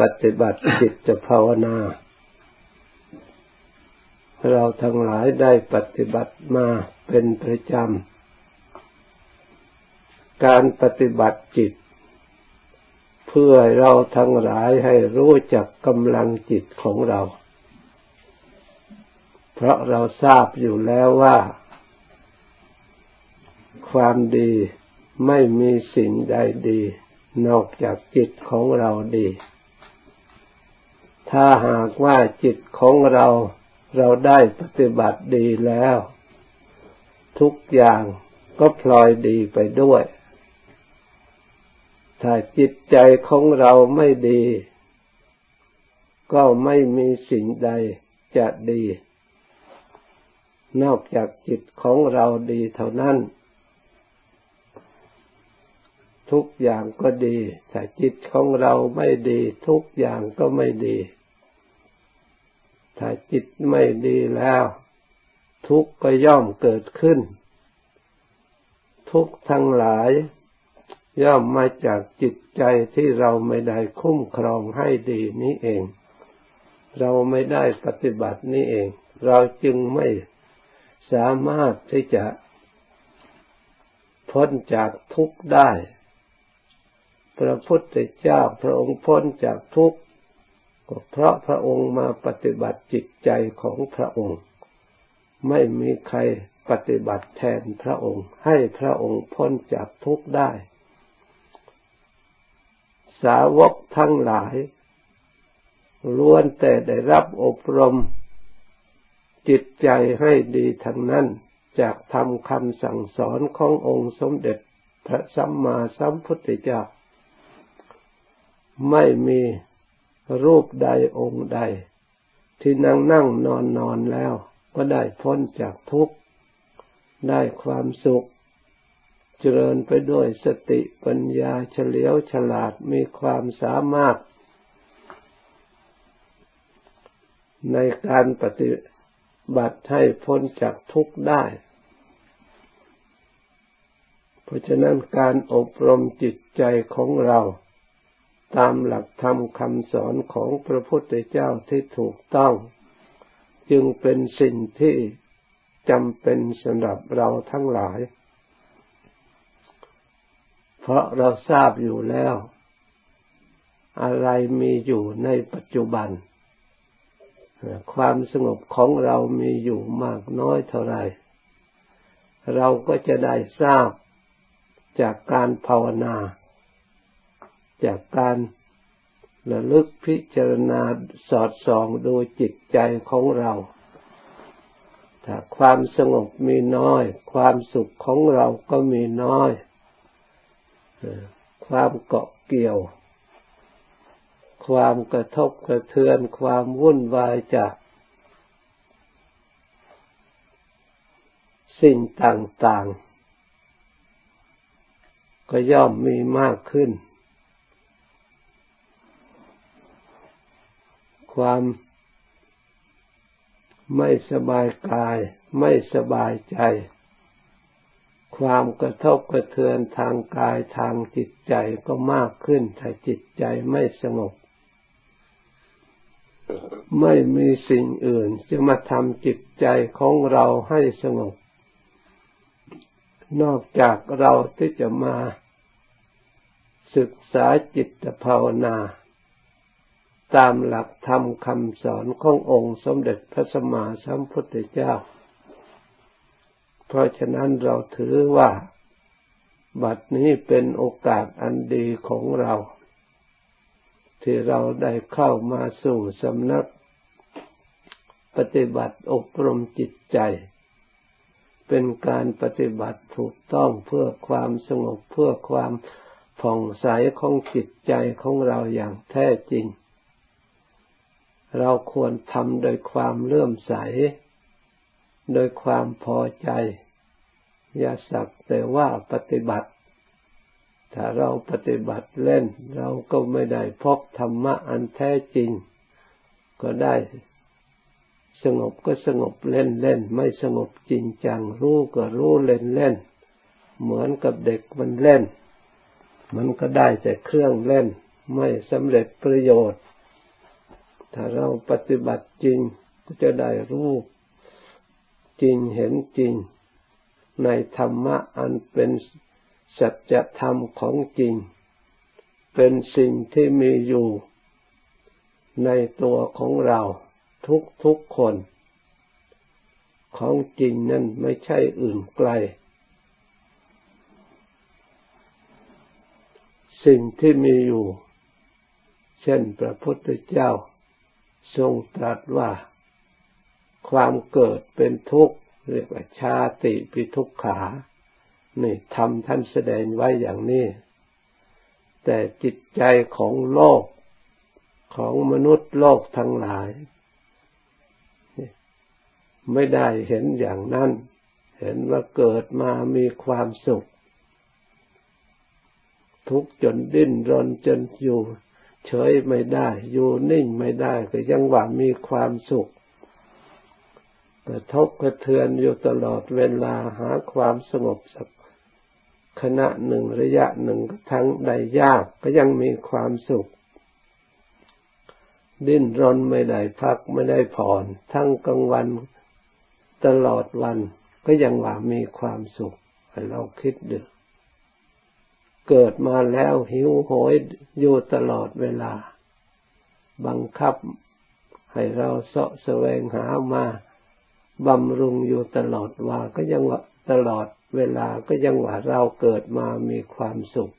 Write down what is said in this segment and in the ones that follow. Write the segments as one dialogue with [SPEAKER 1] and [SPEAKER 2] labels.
[SPEAKER 1] ปฏิบัติจิตภาวนา เราทั้งหลายได้ปฏิบัติมาเป็นประจำ การปฏิบัติจิต เพื่อเราทั้งหลายให้รู้จักกำลังจิตของเรา เพราะเราทราบอยู่แล้วว่า ความดีไม่มีสิ่งใดดี นอกจากจิตของเราดี ถ้าหากว่าจิตของเราเราได้ปฏิบัติดีแล้ว ทุกอย่างก็พลอยดีไปด้วย ถ้าจิตใจของเราไม่ดี ก็ไม่มีสิ่งใดจะดี นอกจากจิตของเราดีเท่านั้น ทุกอย่างก็ดีแต่จิตของเราไม่ดี ทุกอย่างก็ไม่ดี ถ้าจิตไม่ดีแล้ว ทุกข์ก็ย่อมเกิดขึ้น ทุกข์ทั้งหลาย ย่อมมาจากจิตใจที่เราไม่ได้คุ้มครองให้ดีนี้เอง เราไม่ได้ปฏิบัตินี้เอง เราจึงไม่สามารถที่จะพ้นจากทุกข์ได้ พระพุทธเจ้าพระองค์พ้นจากทุกข์ ก็เพราะพระองค์มาปฏิบัติจิตใจของพระองค์ ไม่มีใครปฏิบัติแทนพระองค์ ให้พระองค์พ้นจากทุกข์ได้ สาวกทั้งหลายล้วนแต่ได้รับอบรม จิตใจให้ดีทั้งนั้น จากทำคำสั่งสอนขององค์สมเด็จพระสัมมาสัมพุทธเจ้าไม่มี รูปใดองค์ใด ที่นั่งนั่งนอนนอนแล้ว ก็ได้พ้นจากทุกข์ ได้ความสุข เจริญไปด้วยสติปัญญาเฉลียวฉลาดมีความสามารถ ในการปฏิบัติให้พ้นจากทุกข์ได้ เพราะฉะนั้นการอบรมจิตใจของเรา ตามหลักธรรมคำสอนของพระพุทธเจ้าที่ถูกต้อง จึงเป็นสิ่งที่จำเป็นสำหรับเราทั้งหลาย เพราะเราทราบอยู่แล้ว อะไรมีอยู่ในปัจจุบัน ความสงบของเรามีอยู่มากน้อยเท่าไรเราก็จะได้ทราบจากการภาวนา จากการระลึกพิจารณาสอดส่องดูจิตใจของเรา ถ้าความสงบมีน้อย ความสุขของเราก็มีน้อย ความเกาะเกี่ยว ความกระทบกระเทือน ความวุ่นวายจาก สิ่งต่างๆ ก็ย่อมมีมากขึ้น ความไม่สบายกาย ไม่สบายใจ ความกระทบกระเทือนทางกายทางจิตใจก็มากขึ้นถ้าจิตใจไม่สงบ ไม่มีสิ่งอื่นจะมาทำจิตใจของเราให้สงบ นอกจากเราที่จะมาศึกษาจิตภาวนา ตามหลักธรรมคำสอนขององค์สมเด็จพระสัมมาสัมพุทธเจ้า เพราะฉะนั้นเราถือว่า บัดนี้เป็นโอกาสอันดีของเรา ที่เราได้เข้ามาสู่สำนัก ปฏิบัติอบรมจิตใจ เป็นการปฏิบัติถูกต้องเพื่อความสงบเพื่อความผ่องใสของจิตใจของเราอย่างแท้จริง เราควรทำโดยความเลื่อมใส โดยความพอใจ อย่าสักแต่ว่าปฏิบัติ ถ้าเราปฏิบัติเล่น เราก็ไม่ได้พบธรรมะอันแท้จริง ก็ได้ สงบก็สงบเล่นเล่น ไม่สงบจริงจัง รู้ก็รู้เล่นเล่น เหมือนกับเด็กมันเล่น มันก็ได้แต่เครื่องเล่น ไม่สำเร็จประโยชน์ ถ้าเราปฏิบัติจริงก็จะได้รู้จริงเห็นจริง ในธรรมะอันเป็นสัจธรรมของจริง เป็นสิ่งที่มีอยู่ในตัวของเราทุกทุกคน ของจริงนั่นไม่ใช่อื่นไกล สิ่งที่มีอยู่ เช่นพระพุทธเจ้า ทรงตรัสว่า ความเกิดเป็นทุกข์เรียกว่าชาติปิทุกขานี่ทำท่านแสดงไว้อย่างนี้ แต่จิตใจของโลกของมนุษย์โลกทั้งหลาย ไม่ได้เห็นอย่างนั้น เห็นว่าเกิดมามีความสุข ทุกจนดิ้นรนจนอยู่ เฉยไม่ได้ อยู่นิ่งไม่ได้ก็ยังว่ามีความสุขกระทบกระเทือนอยู่ตลอดเวลาหาความสงบสักขณะหนึ่งระยะหนึ่งทั้งใดยากก็ยังมีความสุข ดิ้นรนไม่ได้พักไม่ได้ผ่อน ทั้งกลางวันตลอดวันก็ยังว่ามีความสุขให้เราคิดดู เกิดมาแล้วหิวโหยอยู่ตลอดเวลา บังคับให้เราเสาะแสวงหามาบำรุงอยู่ตลอดว่าก็ยังว่าตลอดเวลาก็ยังว่าเราเกิดมามีความสุข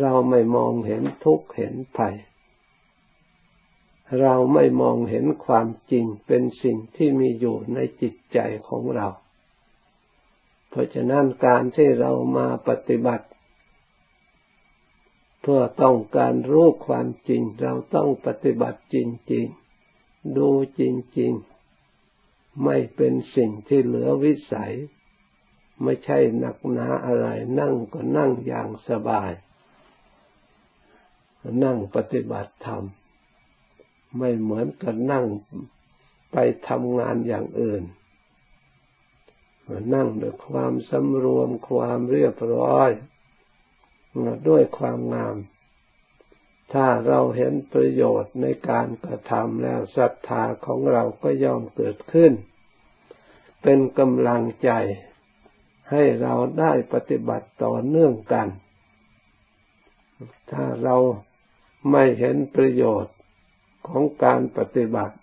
[SPEAKER 1] เราไม่มองเห็นทุกข์เห็นภัย เราไม่มองเห็นความจริงเป็นสิ่งที่มีอยู่ในจิตใจของเรา เพราะฉะนั้นการที่เรามาปฏิบัติ เพื่อต้องการรู้ความจริง เราต้องปฏิบัติจริง ๆ ดูจริง ๆ ไม่เป็นสิ่งที่เหลือวิสัย ไม่ใช่หนักหนาอะไรนั่งก็นั่งอย่างสบาย นั่งปฏิบัติธรรม ไม่เหมือนกับนั่งไปทำงานอย่างอื่นนั่งด้วยความสำรวมความเรียบร้อย ด้วยความงาม ถ้าเราเห็นประโยชน์ในการกระทำแล้วศรัทธาของเราก็ย่อมเกิดขึ้น เป็นกำลังใจให้เราได้ปฏิบัติต่อเนื่องกัน ถ้าเราไม่เห็นประโยชน์ของการปฏิบัติ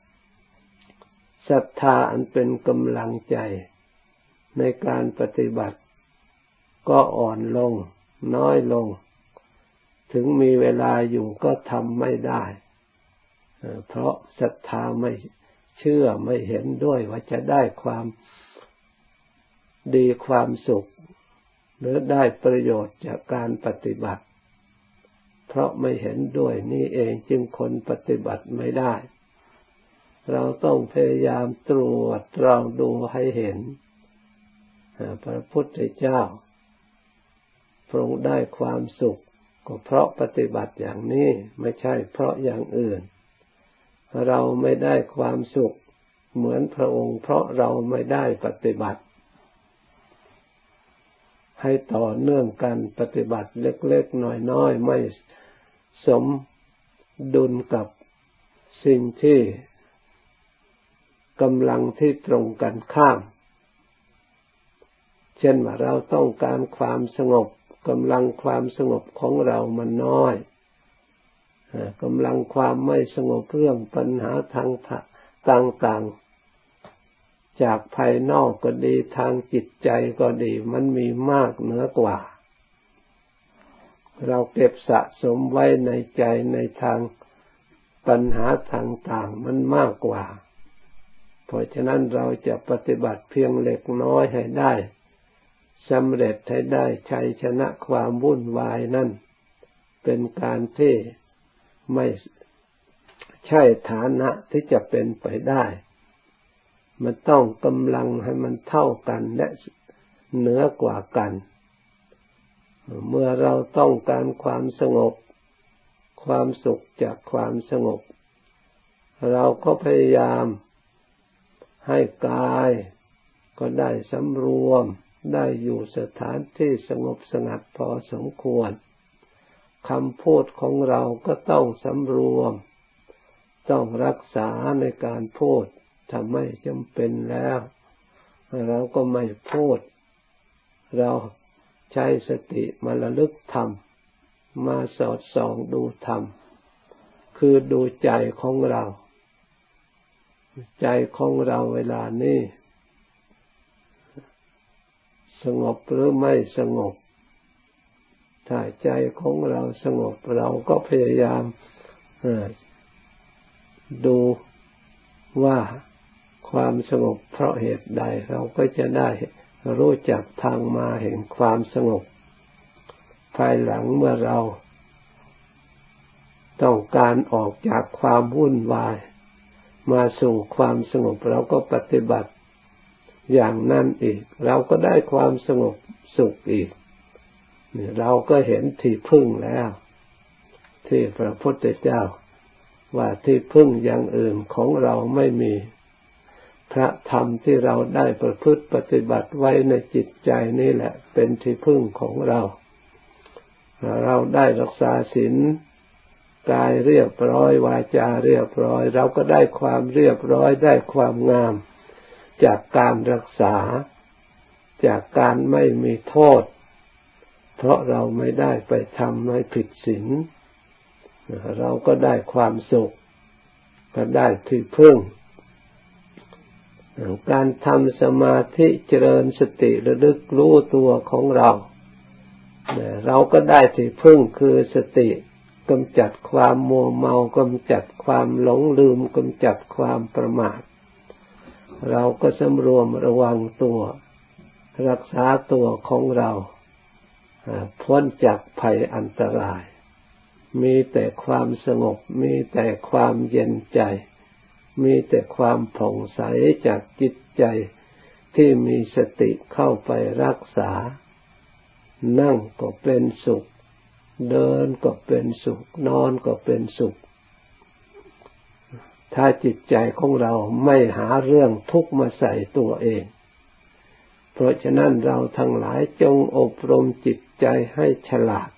[SPEAKER 1] ศรัทธาอันเป็นกำลังใจในการปฏิบัติ ก็อ่อนลง น้อยลง ถึงมีเวลาอยู่ก็ทำไม่ได้ เพราะศรัทธาไม่เชื่อไม่เห็นด้วยว่าจะได้ความดีความสุข หรือได้ประโยชน์จากการปฏิบัติ เพราะไม่เห็นด้วยนี่เองจึงคนปฏิบัติไม่ได้ เราต้องพยายามตรวจลองดูให้เห็นพระพุทธเจ้า พระองค์ได้ความสุข ก็เพราะปฏิบัติอย่างนี้ไม่ใช่เพราะอย่างอื่น เราไม่ได้ความสุข เหมือนพระองค์ เพราะเราไม่ได้ปฏิบัติ ให้ต่อเนื่องกันปฏิบัติเล็กๆน้อยๆไม่สมดุลกับสิ่งที่กำลังที่ตรงกันข้าม เช่นว่าเราต้องการความสงบ กำลังความสงบของเรามันน้อยกำลังความไม่สงบเรื่องปัญหาทางต่างๆ จากภายนอกก็ดีทางจิตใจก็ดี มันมีมากเหนือกว่า เราเก็บสะสมไว้ในใจในทางปัญหาทางต่างมันมากกว่า เพราะฉะนั้นเราจะปฏิบัติเพียงเล็กน้อยให้ได้ สำเร็จให้ได้ชัยชนะความวุ่นวายนั่น เป็นการที่ไม่ใช่ฐานะที่จะเป็นไปได้ มันต้องกำลังให้มันเท่ากันและเหนือกว่ากัน เมื่อเราต้องการความสงบ ความสุขจากความสงบ เราก็พยายามให้กายก็ได้สำรวม ได้อยู่สถานที่สงบสงัดพอสมควรคำพูดของเราก็ต้องสำรวม ต้องรักษาในการพูดถ้าไม่จำเป็นแล้ว เราก็ไม่พูด เราใช้สติมาระลึกธรรม มาสอดส่องดูธรรม คือดูใจของเรา ใจของเราเวลานี้ สงบหรือไม่สงบ ถ้าใจของเราสงบเราก็พยายามดูว่าความสงบเพราะเหตุใดเราก็จะได้รู้จักทางมาแห่งความสงบ ภายหลังเมื่อเรา ต้องการออกจากความวุ่นวาย มาสู่ความสงบเราก็ปฏิบัติ อย่างนั้นอีก เราก็ได้ความสงบสุขอีกเราก็เห็นที่พึ่งแล้ว ที่พระพุทธเจ้า ว่าที่พึ่งอย่างอื่นของเราไม่มี พระธรรมที่เราได้ประพฤติปฏิบัติไว้ในจิตใจนี่แหละ เป็นที่พึ่งของเรา เราได้รักษาศีลกายเรียบร้อยวาจาเรียบร้อย เราก็ได้ความเรียบร้อยได้ความงาม จากการรักษา จากการไม่มีโทษ เพราะเราไม่ได้ไปทำให้ผิดศีลเราก็ได้ความสุข ก็ได้ที่พึ่ง การทำสมาธิเจริญสติระลึกรู้ตัวของเรา เราก็ได้ที่พึ่งคือสติกำจัดความมัวเมากำจัดความหลงลืมกำจัดความประมาท เราก็สำรวมระวังตัว รักษาตัวของเราพ้นจากภัยอันตราย มีแต่ความสงบ มีแต่ความเย็นใจ มีแต่ความผ่องใสจากจิตใจที่มีสติเข้าไปรักษา นั่งก็เป็นสุข เดินก็เป็นสุข นอนก็เป็นสุข ถ้าจิตใจของเราไม่หาเรื่องทุกข์มาใส่ตัวเอง เพราะฉะนั้นเราทั้งหลายจงอบรมจิตใจให้ฉลาด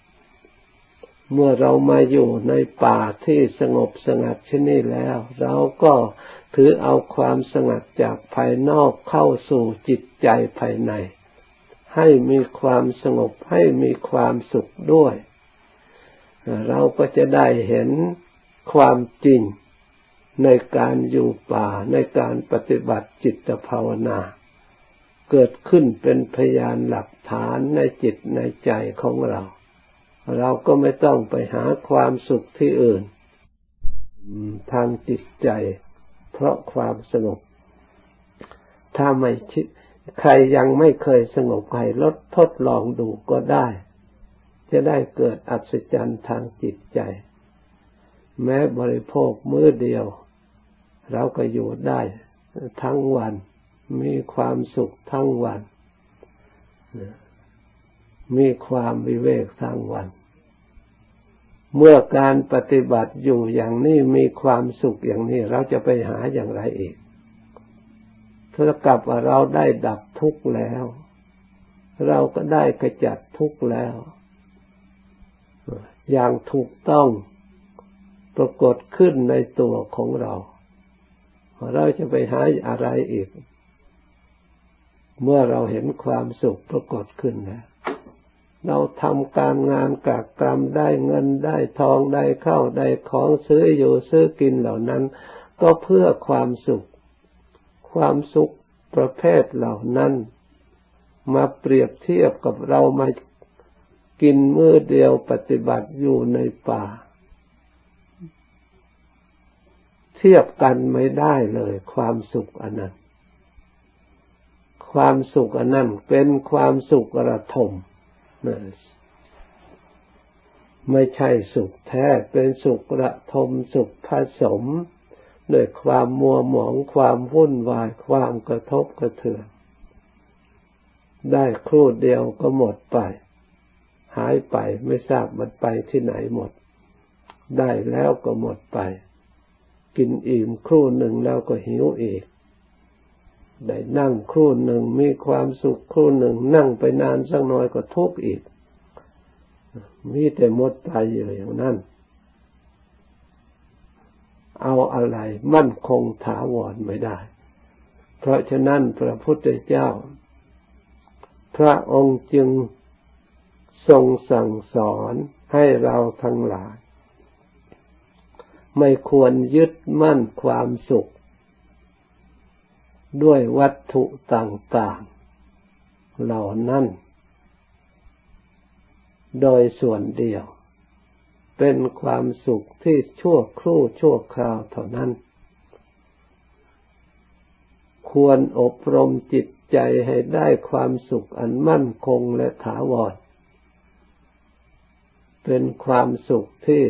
[SPEAKER 1] เมื่อเรามาอยู่ในป่าที่สงบสงัดเช่นนี้แล้ว เราก็ถือเอาความสงัดจากภายนอกเข้าสู่จิตใจภายใน ให้มีความสงบให้มีความสุขด้วย เราก็จะได้เห็นความจริง ในการอยู่ป่าในการปฏิบัติจิตภาวนา เกิดขึ้นเป็นพยานหลักฐานในจิตในใจของเรา เราก็ไม่ต้องไปหาความสุขที่อื่นทางจิตใจ เพราะความสงบ ถ้าไม่ชิดใครยังไม่เคยสงบใครลดทดลองดูก็ได้ จะได้เกิดอัศจรรย์ทางจิตใจ แม้บริโภคมื้อเดียว เราก็อยู่ได้ทั้งวันมีความสุขทั้งวัน มีความวิเวกทั้งวัน เมื่อการปฏิบัติอยู่อย่างนี้มีความสุขอย่างนี้เราจะไปหาอย่างไรอีกเท่ากับว่าเราได้ดับทุกข์แล้ว เราก็ได้กระจัดทุกข์แล้ว อย่างถูกต้อง ปรากฏขึ้นในตัวของเราเราจะไปหาอะไรอีก เมื่อเราเห็นความสุขปรากฏขึ้นแล้วเราทำการงานกากกรรมได้เงินได้ทองได้เข้าได้ของซื้ออยู่ซื้อกินเหล่านั้น ก็เพื่อความสุข ความสุขประเภทเหล่านั้น มาเปรียบเทียบกับเรามากินมื้อเดียวปฏิบัติอยู่ในป่า เทียบกันไม่ได้เลย ความสุขอันนั้น ความสุขอันนั้นเป็นความสุขระทมไม่ใช่สุขแท้ เป็นสุขระทมสุขผสมด้วยความมัวหมองความวุ่นวายความกระทบกระเทือน ได้ครู่เดียวก็หมดไป หายไปไม่ทราบมันไปที่ไหนหมด ได้แล้วก็หมดไป กินอิ่มครู่หนึ่งแล้วก็หิวอีก ได้นั่งครู่หนึ่งมีความสุขครู่หนึ่งนั่งไปนานสักหน่อยก็ทุกข์อีก มีแต่หมดไปอยู่อย่างนั้น เอาอะไรมั่นคงถาวรไม่ได้ เพราะฉะนั้นพระพุทธเจ้า พระองค์จึงทรงสั่งสอนให้เราทั้งหลาย ไม่ควรยึดมั่นความสุข ด้วยวัตถุต่างๆ เหล่านั้น โดยส่วนเดียว เป็นความสุขที่ชั่วครู่ชั่วคราวเท่านั้น ควรอบรมจิตใจให้ได้ความสุขอันมั่นคงและถาวร เป็นความสุขที่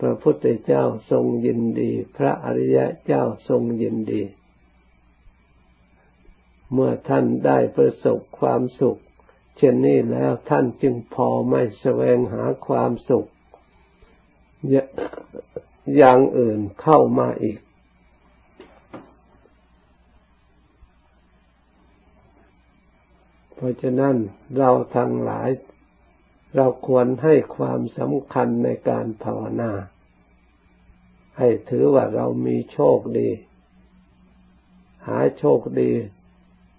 [SPEAKER 1] พระพุทธเจ้าทรงยินดี พระอริยะเจ้าทรงยินดี เมื่อท่านได้ประสบความสุข เช่นนี้แล้วท่านจึงพอไม่แสวงหาความสุข อย่างอื่นเข้ามาอีกเพราะฉะนั้นเราทั้งหลาย เราควรให้ความสำคัญในการภาวนา ให้ถือว่าเรามีโชคดี หาโชคดี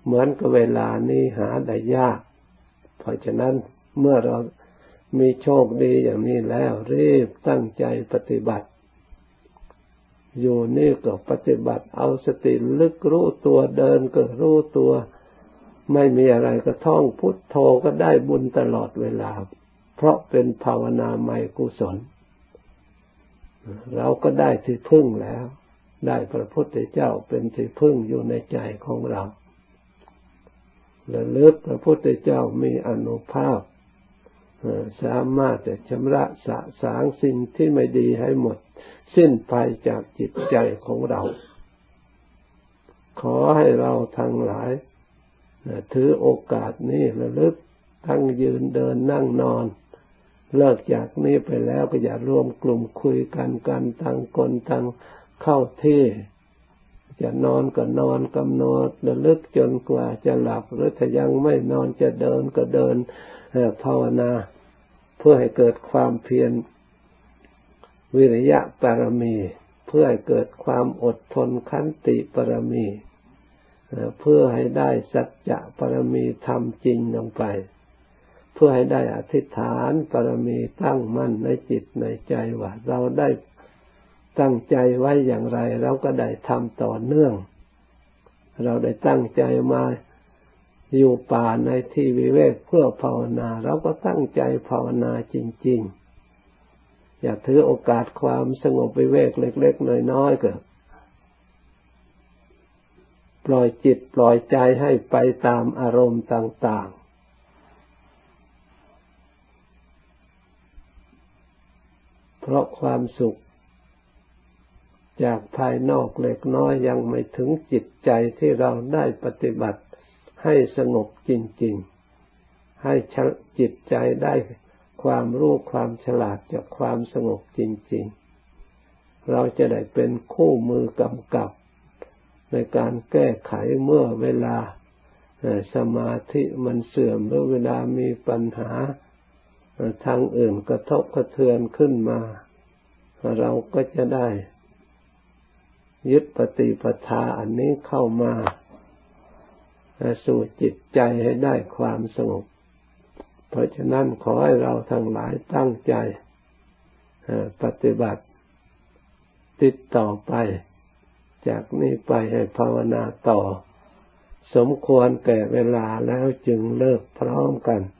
[SPEAKER 1] เหมือนกับเวลานี้หาได้ยาก เพราะฉะนั้นเมื่อเรามีโชคดีอย่างนี้แล้วรีบตั้งใจปฏิบัติ อยู่นี่ก็ปฏิบัติเอาสติลึกรู้ตัวเดินก็รู้ตัว ไม่มีอะไรก็ท่องพุทโธก็ได้บุญตลอดเวลา เพราะเป็นภาวนาใหม่กุศล เราก็ได้ที่พึ่งแล้ว ได้พระพุทธเจ้าเป็นที่พึ่งอยู่ในใจของเราและเลิกพระพุทธเจ้ามีอนุภาพสามารถจะชำระสะสางสิ่งที่ไม่ดีให้หมด สิ้นไปจากจิตใจของเรา ขอให้เราทั้งหลาย ถือโอกาสนี้ระลึกทั้งยืนเดินนั่งนอน เลิกจากนี้ไปแล้วก็อย่ารวมกลุ่มคุยกันกันตั้งคนตั้งเข้าที่จะนอนก็นอนกำหนดระลึกจนกว่าจะหลับหรือถ้ายังไม่นอนจะเดินก็เดินภาวนา เพื่อให้เกิดความเพียรวิริยะปรมี เพื่อให้เกิดความอดทนขันติปรมี เพื่อให้ได้สัจจะปรมีทำจริงลงไป เพื่อให้ได้อธิษฐานปรมีตั้งมั่นในจิตในใจว่าเราได้ตั้งใจไว้อย่างไร เราก็ได้ทำต่อเนื่อง เราได้ตั้งใจมาอยู่ป่าในที่วิเวกเพื่อภาวนา เราก็ตั้งใจภาวนาจริง ๆ อย่าถือโอกาสความสงบวิเวกเล็ก ๆ น้อยๆเก็ปล่อยจิตปล่อยใจให้ไปตามอารมณ์ต่าง เพราะความสุข จากภายนอกเล็กน้อยยังไม่ถึงจิตใจที่เราได้ปฏิบัติให้สงบจริง ๆ ให้จิตใจได้ความรู้ความฉลาดจากความสงบจริง ๆ เราจะได้เป็นคู่มือกำกับ ในการแก้ไขเมื่อเวลาสมาธิมันเสื่อมหรือเวลามีปัญหา ทางอื่นกระทบกระเทือนขึ้นมา เราก็จะได้ ยึดปฏิปทาอันนี้เข้ามา สู่จิตใจให้ได้ความสงบ เพราะฉะนั้นขอให้เราทั้งหลายตั้งใจปฏิบัติติดต่อไป จากนี้ไปให้ภาวนาต่อ สมควรแก่เวลาแล้วจึงเลิกพร้อมกัน